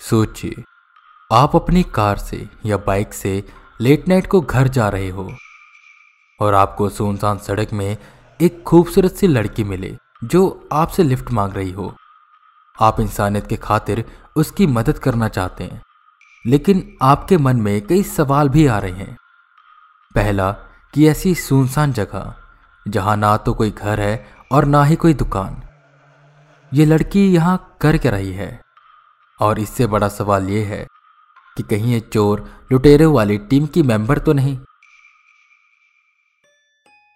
सोचिए, आप अपनी कार से या बाइक से लेट नाइट को घर जा रहे हो और आपको सुनसान सड़क में एक खूबसूरत सी लड़की मिले जो आपसे लिफ्ट मांग रही हो। आप इंसानियत के खातिर उसकी मदद करना चाहते हैं, लेकिन आपके मन में कई सवाल भी आ रहे हैं। पहला, कि ऐसी सुनसान जगह, जहाँ ना तो कोई घर है और ना ही कोई दुकान। ये लड़की यहाँ कर क्या रही है? और इससे बड़ा सवाल यह है कि कहीं ये चोर लुटेरे वाली टीम की मेंबर तो नहीं?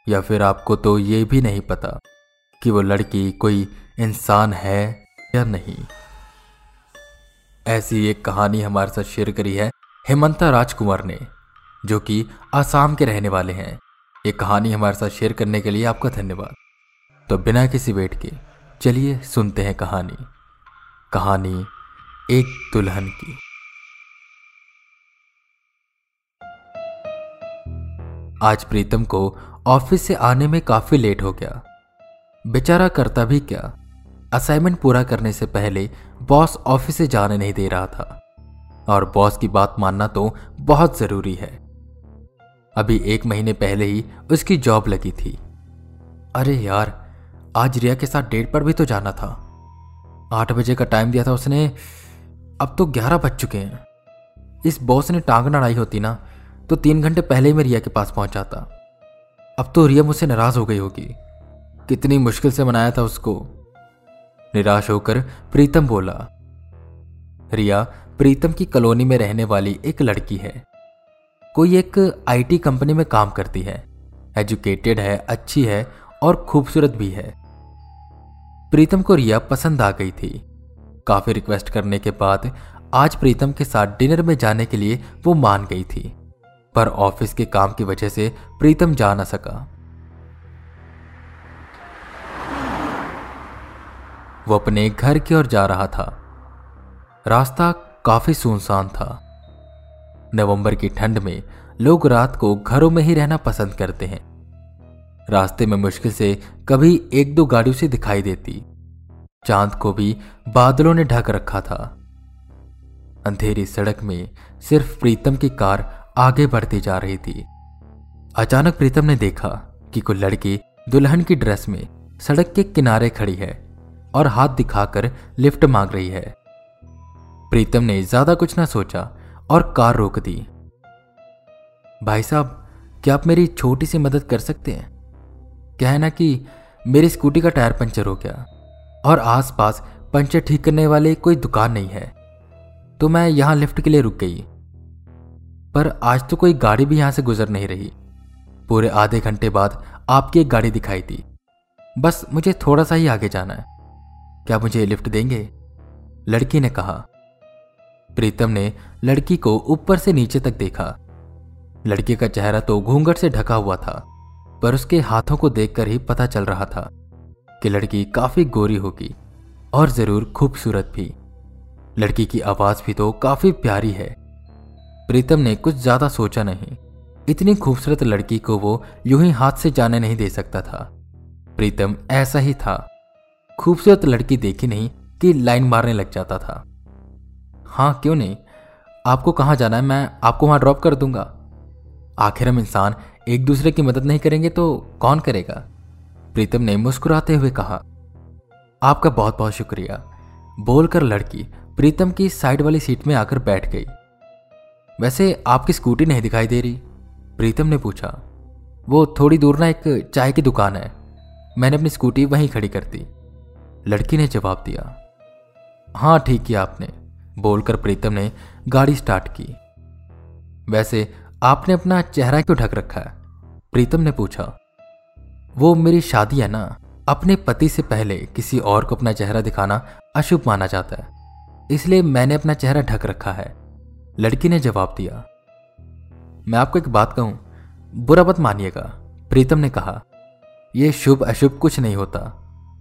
या फिर आपको तो ये भी नहीं पता कि वो लड़की कोई इंसान है या नहीं? ऐसी एक कहानी हमारे साथ शेयर करी है हेमंता राजकुमार ने, जो कि आसाम के रहने वाले हैं। ये कहानी हमारे साथ शेयर करने के लिए आपका धन्यवाद। तो बिना किसी वेट के चलिए सुनते हैं कहानी। कहानी एक दुल्हन की। आज प्रीतम को ऑफ़िस से आने में काफ़ी लेट हो गया। बेचारा करता भी क्या? असाइनमेंट पूरा करने से पहले बॉस ऑफ़िस से जाने नहीं दे रहा था। और बॉस की बात मानना तो बहुत ज़रूरी है। अभी एक महीने पहले ही उसकी जॉब लगी थी। अरे यार, आज रिया के साथ डेट पर भी तो जाना था। आठ बजे का टाइम दिया था उसने। अब तो ग्यारह बज चुके हैं। इस बॉस ने टांग लड़ाई होती ना तो तीन घंटे पहले ही मैं रिया के पास पहुँच जाता अब तो रिया मुझसे नाराज़ हो गई होगी। कितनी मुश्किल से मनाया था उसको। निराश होकर प्रीतम बोला, रिया, प्रीतम की कॉलोनी में रहने वाली एक लड़की है। कोई एक आईटी कंपनी में काम करती है। एजुकेटेड है, अच्छी है और खूबसूरत भी है। प्रीतम को रिया पसंद आ गई थी। काफ़ी रिक्वेस्ट करने के बाद, आज प्रीतम के साथ डिनर में जाने के लिए वो मान गई थी। पर ऑफ़िस के काम की वजह से प्रीतम जा ना सका। वो अपने घर की ओर जा रहा था। रास्ता काफ़ी सुनसान था। नवंबर की ठंड में लोग रात को घरों में ही रहना पसंद करते हैं। रास्ते में मुश्किल से कभी एक दो गाड़ियों से दिखाई देती। चाँद को भी बादलों ने ढक रखा था। अंधेरी सड़क में सिर्फ़ प्रीतम की कार आगे बढ़ती जा रही थी। अचानक प्रीतम ने देखा कि कोई लड़की दुल्हन की ड्रेस में सड़क के किनारे खड़ी है और हाथ दिखाकर लिफ्ट मांग रही है। प्रीतम ने ज़्यादा कुछ ना सोचा और कार रोक दी। भाई साहब, क्या आप मेरी छोटी सी मदद कर सकते हैं? कहना कि मेरी स्कूटी का टायर पंचर हो गया। और आसपास पंचर ठीक करने वाले कोई दुकान नहीं है। तो मैं यहाँ लिफ्ट के लिए रुक गई। पर आज तो कोई गाड़ी भी यहाँ से गुजर नहीं रही। पूरे आधे घंटे बाद आपकी एक गाड़ी दिखाई दी। बस मुझे थोड़ा सा ही आगे जाना है। क्या मुझे लिफ्ट देंगे? लड़की ने कहा। प्रीतम ने लड़की को ऊपर से नीचे तक देखा। लड़की का चेहरा तो घूंघट से ढका हुआ था, पर उसके हाथों को देखकर ही पता चल रहा था। कि लड़की काफ़ी गोरी होगी और ज़रूर खूबसूरत भी। लड़की की आवाज़ भी तो काफ़ी प्यारी है। प्रीतम ने कुछ ज़्यादा सोचा नहीं। इतनी खूबसूरत लड़की को वो यूँ ही हाथ से जाने नहीं दे सकता था। प्रीतम ऐसा ही था। खूबसूरत लड़की देखी नहीं कि लाइन मारने लग जाता था। हाँ क्यों नहीं? आपको कहाँ जाना है? मैं आपको वहाँ ड्रॉप कर दूँगा। आखिर हम इंसान एक दूसरे की मदद नहीं करेंगे तो कौन करेगा? प्रीतम ने मुस्कुराते हुए कहा, आपका बहुत बहुत शुक्रिया। बोलकर लड़की प्रीतम की साइड वाली सीट में आकर बैठ गई। वैसे आपकी स्कूटी नहीं दिखाई दे रही? प्रीतम ने पूछा। वो थोड़ी दूर ना एक चाय की दुकान है। मैंने अपनी स्कूटी वहीं खड़ी कर दी। लड़की ने जवाब दिया। हाँ ठीक किया आपने, बोलकर प्रीतम ने गाड़ी स्टार्ट की। वैसे आपने अपना चेहरा क्यों ढक रखा है? प्रीतम ने पूछा। वो मेरी शादी है ना, अपने पति से पहले किसी और को अपना चेहरा दिखाना अशुभ माना जाता है। इसलिए मैंने अपना चेहरा ढक रखा है। लड़की ने जवाब दिया। मैं आपको एक बात कहूँ, बुरा मत मानिएगा, प्रीतम ने कहा। यह शुभ अशुभ कुछ नहीं होता,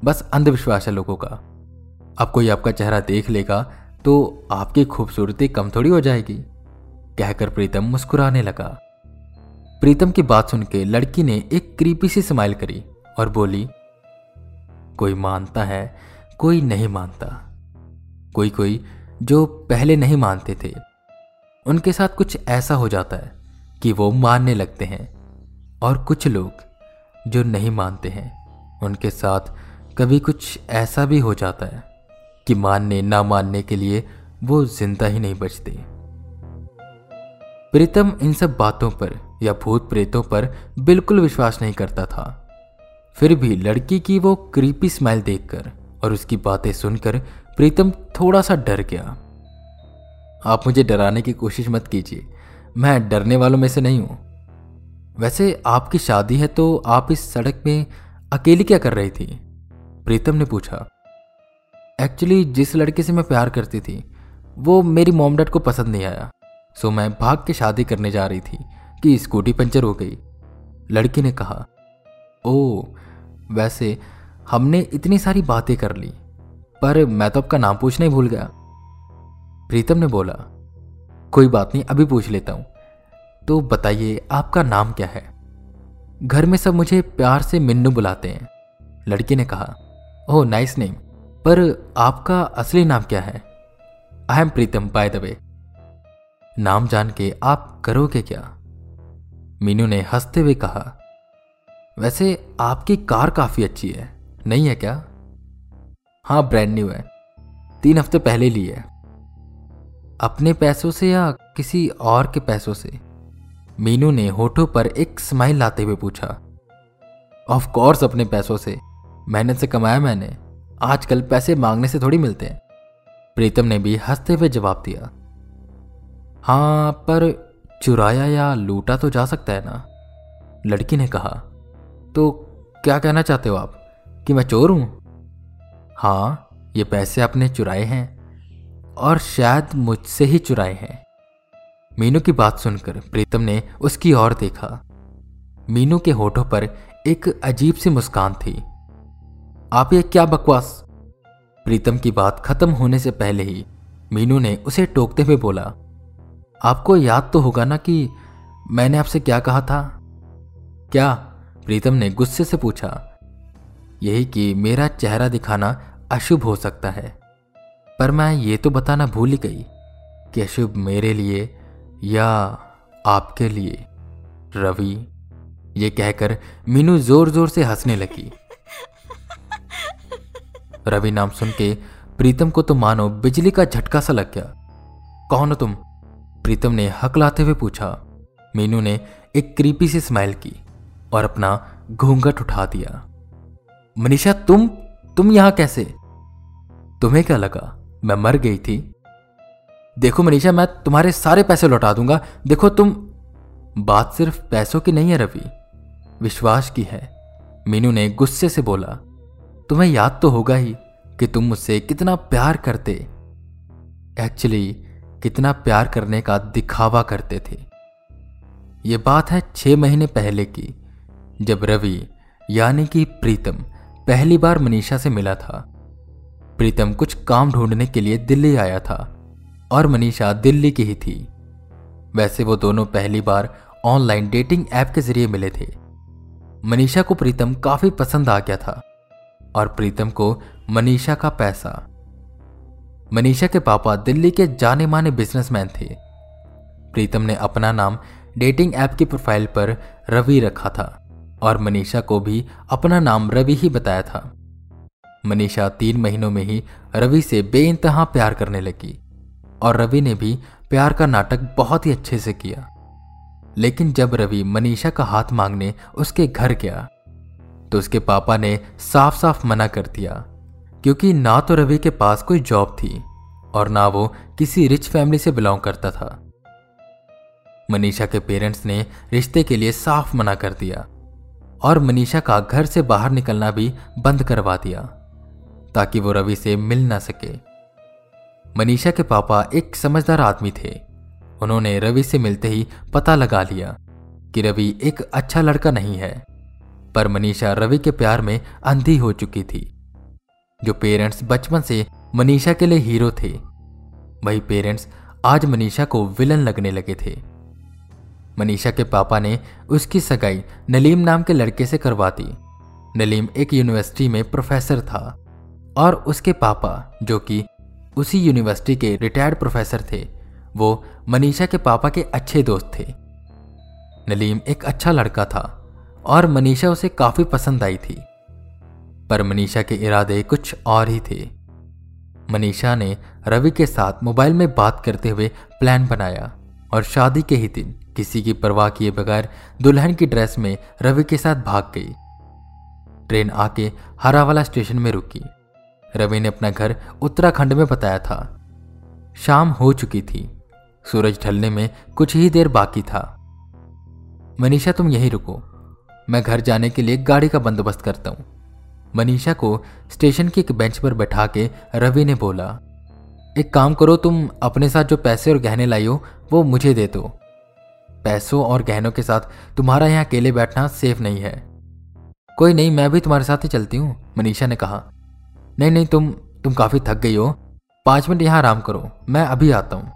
बस अंधविश्वास है लोगों का। अब कोई आपका चेहरा देख लेगा तो आपकी खूबसूरती कम थोड़ी हो जाएगी। कहकर प्रीतम मुस्कुराने लगा। प्रीतम की बात सुन के लड़की ने एक क्रीपी सी स्माइल करी और बोली, कोई मानता है, कोई नहीं मानता। कोई कोई जो पहले नहीं मानते थे, उनके साथ कुछ ऐसा हो जाता है कि वो मानने लगते हैं। और कुछ लोग जो नहीं मानते हैं, उनके साथ कभी कुछ ऐसा भी हो जाता है कि मानने, ना मानने के लिए वो ज़िंदा ही नहीं बचते। प्रीतम इन सब बातों पर या भूत प्रेतों पर बिल्कुल विश्वास नहीं करता था। फिर भी लड़की की वो क्रीपी स्माइल देखकर और उसकी बातें सुनकर प्रीतम थोड़ा सा डर गया। आप मुझे डराने की कोशिश मत कीजिए। मैं डरने वालों में से नहीं हूँ। वैसे आपकी शादी है तो आप इस सड़क में अकेली क्या कर रही थी? प्रीतम ने पूछा। एक्चुअली जिस लड़के से मैं प्यार करती थी, वो मेरी मोम डैड को पसंद नहीं आया। सो मैं भाग के शादी करने जा रही थी। कि स्कूटी पंचर हो गई। लड़की ने कहा, ओ, वैसे हमने इतनी सारी बातें कर ली, पर मैं तो आपका नाम पूछना ही भूल गया। प्रीतम ने बोला, कोई बात नहीं, अभी पूछ लेता हूँ। तो बताइए, आपका नाम क्या है? घर में सब मुझे प्यार से मिन्नू बुलाते हैं, लड़की ने कहा। ओह, नाइस नेम, पर आपका असली नाम क्या है? I am Pritam, by the way. नाम जान के आप करोगे क्या? मीनू ने हँसते हुए कहा, वैसे आपकी कार काफ़ी अच्छी है, नहीं है क्या? हाँ ब्रांड न्यू है। तीन हफ़्ते पहले ली है। अपने पैसों से या किसी और के पैसों से? मीनू ने होठों पर एक स्माइल लाते हुए पूछा ऑफ़ कोर्स अपने पैसों से। मेहनत से कमाया मैंने। आजकल पैसे मांगने से थोड़ी मिलते हैं। प्रीतम ने भी हँसते हुए जवाब दिया हाँ पर चुराया या लूटा तो जा सकता है ना? लड़की ने कहा तो क्या कहना चाहते हो आप? कि मैं चोर हूँ? हाँ ये पैसे आपने चुराए हैं और शायद मुझसे ही चुराए हैं। मीनू की बात सुनकर प्रीतम ने उसकी ओर देखा। मीनू के होठों पर एक अजीब सी मुस्कान थी। आप ये क्या बकवास? प्रीतम की बात खत्म होने से पहले ही मीनू ने उसे टोकते हुए बोला आपको याद तो होगा ना कि मैंने आपसे क्या कहा था? क्या प्रीतम ने गुस्से से पूछा? यही कि मेरा चेहरा दिखाना अशुभ हो सकता है। पर मैं ये तो बताना भूल ही गई कि अशुभ मेरे लिए या आपके लिए। रवि ये कहकर मीनू ज़ोर ज़ोर से हंसने लगी। रवि नाम सुन के प्रीतम को तो मानो बिजली का झटका सा लग गया। कौन हो तुम प्रीतम ने हकलाते हुए पूछा, मीनू ने एक क्रीपी सी स्माइल की और अपना घूंघट उठा दिया। मनीषा, तुम तुम यहाँ कैसे? तुम्हें क्या लगा, मैं मर गई थी? देखो मनीषा, मैं तुम्हारे सारे पैसे लौटा दूँगा। देखो तुम, बात सिर्फ़ पैसों की नहीं है रवि, विश्वास की है। मीनू ने गुस्से से बोला, तुम्हें याद तो होगा ही कि तुम मुझसे कितना प्यार करते। एक्चुअली कितना प्यार करने का दिखावा करते थे। ये बात है छह महीने पहले की, जब रवि, यानी कि प्रीतम, पहली बार मनीषा से मिला था। प्रीतम कुछ काम ढूँढने के लिए दिल्ली आया था, और मनीषा दिल्ली की ही थी। वैसे वो दोनों पहली बार ऑनलाइन डेटिंग ऐप के ज़रिए मिले थे। मनीषा को प्रीतम काफ़ी पसंद आ गया था, और प्रीतम को मनीषा का पैसा मनीषा के पापा दिल्ली के जाने माने बिजनेसमैन थे। प्रीतम ने अपना नाम डेटिंग ऐप की प्रोफ़ाइल पर रवि रखा था और मनीषा को भी अपना नाम रवि ही बताया था। मनीषा तीन महीनों में ही रवि से बेइंतहा प्यार करने लगी और रवि ने भी प्यार का नाटक बहुत ही अच्छे से किया। लेकिन जब रवि मनीषा का हाथ मांगने उसके घर गया तो उसके पापा ने साफ़ साफ़ मना कर दिया। क्योंकि ना तो रवि के पास कोई जॉब थी और ना वो किसी रिच फैमिली से बिलोंग करता था। मनीषा के पेरेंट्स ने रिश्ते के लिए साफ़ मना कर दिया और मनीषा का घर से बाहर निकलना भी बंद करवा दिया, ताकि वो रवि से मिल ना सके। मनीषा के पापा एक समझदार आदमी थे। उन्होंने रवि से मिलते ही पता लगा लिया कि रवि एक अच्छा लड़का नहीं है, पर मनीषा रवि के प्यार में अंधी हो चुकी थी। जो पेरेंट्स बचपन से मनीषा के लिए हीरो थे। वही पेरेंट्स आज मनीषा को विलन लगने लगे थे। मनीषा के पापा ने उसकी सगाई नलीम नाम के लड़के से करवा दी। नलीम एक यूनिवर्सिटी में प्रोफेसर था और उसके पापा, जो कि उसी यूनिवर्सिटी के रिटायर्ड प्रोफेसर थे, वो मनीषा के पापा के अच्छे दोस्त थे। नलीम एक अच्छा लड़का था और मनीषा उसे काफ़ी पसंद आई थी। पर मनीषा के इरादे कुछ और ही थे। मनीषा ने रवि के साथ मोबाइल में बात करते हुए प्लान बनाया और शादी के ही दिन किसी की परवाह किए बगैर दुल्हन की ड्रेस में रवि के साथ भाग गई। ट्रेन आके हरावाला स्टेशन में रुकी। रवि ने अपना घर उत्तराखंड में बताया था। शाम हो चुकी थी। सूरज ढलने में कुछ ही देर बाकी था। मनीषा तुम यहीं रुको। मैं घर जाने के लिए गाड़ी का बंदोबस्त करता हूँ। मनीषा को स्टेशन की एक बेंच पर बैठा के रवि ने बोला, एक काम करो, तुम अपने साथ जो पैसे और गहने लाई हो, वो मुझे दे दो। पैसों और गहनों के साथ तुम्हारा यहाँ अकेले बैठना सेफ़ नहीं है। कोई नहीं, मैं भी तुम्हारे साथ ही चलती हूँ, मनीषा ने कहा। नहीं नहीं, तुम तुम काफ़ी थक गई हो। पाँच मिनट यहाँ आराम करो, मैं अभी आता हूँ।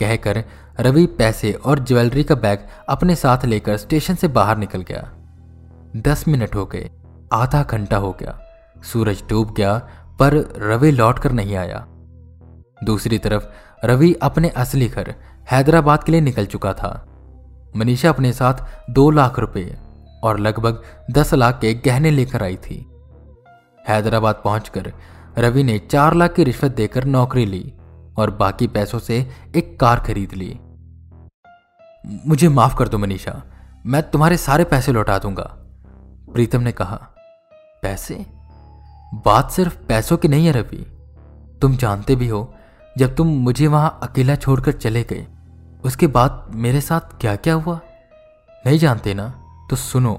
कहकर रवि पैसे और ज्वेलरी का बैग अपने साथ लेकर स्टेशन से बाहर निकल गया। दस मिनट हो गए। आधा घंटा हो गया। सूरज डूब गया, पर रवि लौट कर नहीं आया। दूसरी तरफ़, रवि अपने असली घर, हैदराबाद के लिए निकल चुका था। मनीषा अपने साथ दो लाख रुपए और लगभग दस लाख के गहने लेकर आई थी। हैदराबाद पहुंचकर, रवि ने चार लाख की रिश्वत देकर नौकरी ली और बाकी पैसों से एक कार खरीद ली। मुझे माफ़ कर दो मनीषा, मैं तुम्हारे सारे पैसे लौटा दूँगा, प्रीतम ने कहा। पैसे? बात सिर्फ़ पैसों की नहीं है रवि। तुम जानते भी हो, जब तुम मुझे वहाँ अकेला छोड़कर चले गए, उसके बाद मेरे साथ क्या क्या हुआ? नहीं जानते ना? तो सुनो।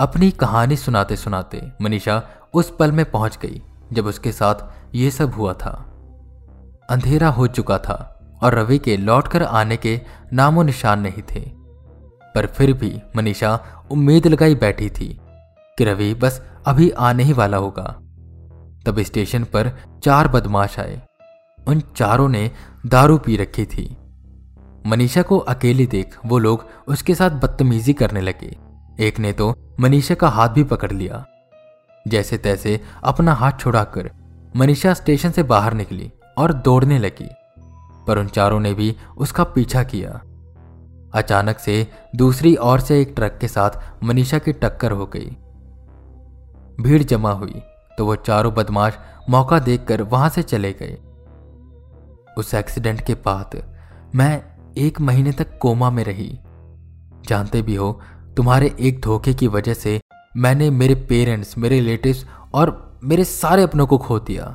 अपनी कहानी सुनाते सुनाते मनीषा उस पल में पहुँच गई, जब उसके साथ यह सब हुआ था। अंधेरा हो चुका था और रवि के लौटकर आने के नामो निशान नहीं थे। पर फिर भी मनीषा उम्मीद लगाई बैठी थी कि रवि बस अभी आने ही वाला होगा। तब स्टेशन पर चार बदमाश आए। उन चारों ने दारू पी रखी थी। मनीषा को अकेली देख वो लोग उसके साथ बदतमीजी करने लगे। एक ने तो मनीषा का हाथ भी पकड़ लिया। जैसे तैसे अपना हाथ छुड़ाकर मनीषा स्टेशन से बाहर निकली और दौड़ने लगी। पर उन चारों ने भी उसका पीछा किया। अचानक से दूसरी ओर से एक ट्रक के साथ मनीषा की टक्कर हो गई। भीड़ जमा हुई तो वो चारों बदमाश मौका देखकर वहाँ से चले गए। उस एक्सीडेंट के बाद मैं एक महीने तक कोमा में रही। जानते भी हो, तुम्हारे एक धोखे की वजह से मैंने मेरे पेरेंट्स, मेरे रिलेटिव्स और मेरे सारे अपनों को खो दिया।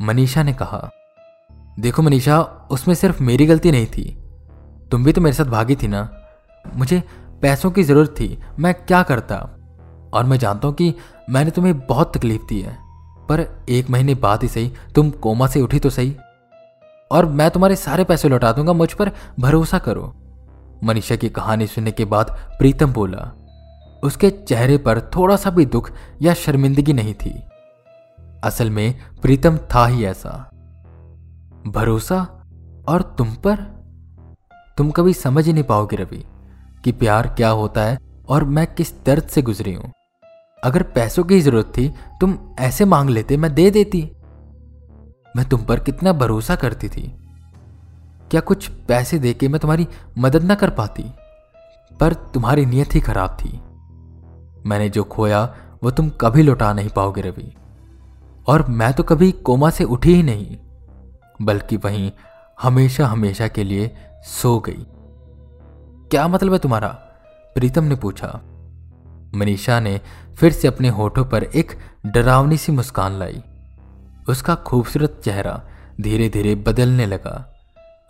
मनीषा ने कहा, देखो मनीषा, उसमें सिर्फ़ मेरी गलती नहीं थी। तुम भी तो मेरे साथ भागी थी ना? मुझे पैसों की ज़रूरत थी, मैं क्या करता? और मैं जानता हूँ कि मैंने तुम्हें बहुत तकलीफ़ दी है, पर एक महीने बाद ही सही, तुम कोमा से उठी तो सही। और मैं तुम्हारे सारे पैसे लौटा दूँगा, मुझ पर भरोसा करो। मनीषा की कहानी सुनने के बाद प्रीतम बोला, उसके चेहरे पर थोड़ा सा भी दुख या शर्मिंदगी नहीं थी। असल में प्रीतम था ही ऐसा। भरोसा? और तुम पर? तुम कभी समझ ही नहीं पाओगे रवि, कि प्यार क्या होता है और मैं किस दर्द से गुजरी हूँ। अगर पैसों की ज़रूरत थी, तुम ऐसे मांग लेते, मैं दे देती। मैं तुम पर कितना भरोसा करती थी। क्या कुछ पैसे देके मैं तुम्हारी मदद ना कर पाती? पर तुम्हारी नीयत ही खराब थी। मैंने जो खोया, वो तुम कभी लौटा नहीं पाओगे, रवि। और मैं तो कभी कोमा से उठी ही नहीं, बल्कि वहीं हमेशा हमेशा के लिए सो गई। क्या मतलब है तुम्हारा? प्रीतम ने पूछा। मनीषा ने फिर से अपने होठों पर एक डरावनी सी मुस्कान लाई। उसका खूबसूरत चेहरा धीरे धीरे बदलने लगा।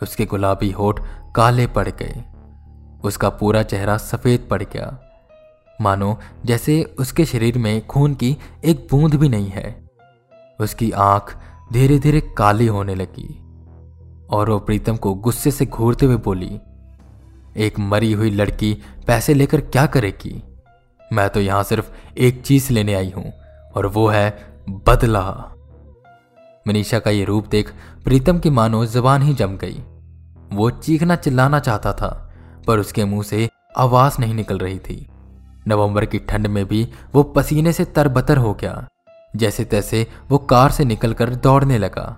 उसके गुलाबी होठ काले पड़ गए। उसका पूरा चेहरा सफ़ेद पड़ गया। मानो जैसे उसके शरीर में खून की एक बूंद भी नहीं है। उसकी आँख धीरे धीरे काली होने लगी और वो प्रीतम को गुस्से से घूरते हुए बोली, एक मरी हुई लड़की पैसे लेकर क्या करेगी? मैं तो यहाँ सिर्फ़ एक चीज़ लेने आई हूँ, और वो है बदला। मनीषा का ये रूप देख प्रीतम की मानो जबान ही जम गई। वो चीखना चिल्लाना चाहता था, पर उसके मुँह से आवाज़ नहीं निकल रही थी। नवंबर की ठंड में भी वो पसीने से तरबतर हो गया। जैसे तैसे वो कार से निकलकर दौड़ने लगा।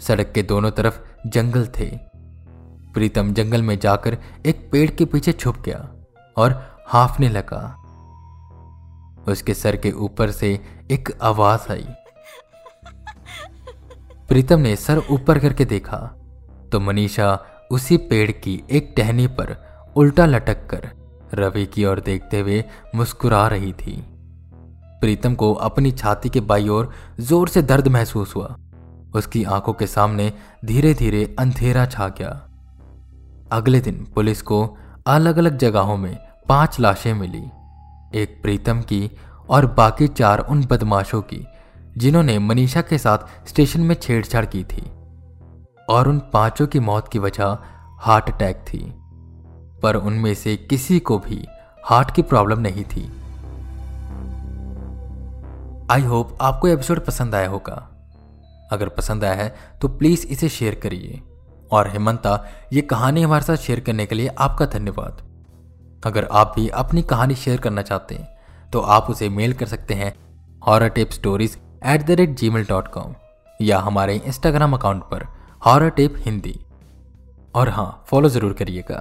सड़क के दोनों तरफ़ जंगल थे। प्रीतम जंगल में जाकर एक पेड़ के पीछे छुप गया, और हाफने लगा। उसके सर के ऊपर से एक आवाज़ आई। प्रीतम ने सर ऊपर करके देखा तो मनीषा उसी पेड़ की एक टहनी पर उल्टा लटक कर रवि की ओर देखते हुए मुस्कुरा रही थी। प्रीतम को अपनी छाती के बाई ओर ज़ोर से दर्द महसूस हुआ। उसकी आँखों के सामने धीरे धीरे अंधेरा छा गया। अगले दिन पुलिस को अलग अलग जगहों में पाँच लाशें मिली, एक प्रीतम की और बाकी चार उन बदमाशों की, जिन्होंने मनीषा के साथ स्टेशन में छेड़छाड़ की थी। और उन पाँचों की मौत की वजह हार्ट अटैक थी। पर उनमें से किसी को भी हार्ट की प्रॉब्लम नहीं थी। आई होप आपको एपिसोड पसंद आया होगा। अगर पसंद आया है तो प्लीज़ इसे शेयर करिए। और हेमंता, ये कहानी हमारे साथ शेयर करने के लिए आपका धन्यवाद। अगर आप भी अपनी कहानी शेयर करना चाहते हैं तो आप उसे मेल कर सकते हैं horror tape stories at the rate Gmail dot com या हमारे इंस्टाग्राम अकाउंट पर हॉरर टेप हिंदी। और हाँ फॉलो ज़रूर करिएगा।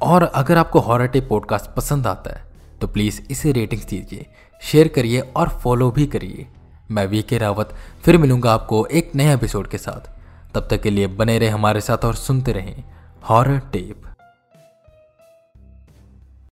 और अगर आपको हॉरर टेप पॉडकास्ट पसंद आता है तो प्लीज़ इसे रेटिंग्स दीजिए शेयर करिए और फॉलो भी करिए। मैं वी के रावत, फिर मिलूँगा आपको एक नए एपिसोड के साथ। तब तक के लिए बने रहे हमारे साथ और सुनते रहें हॉरर टेप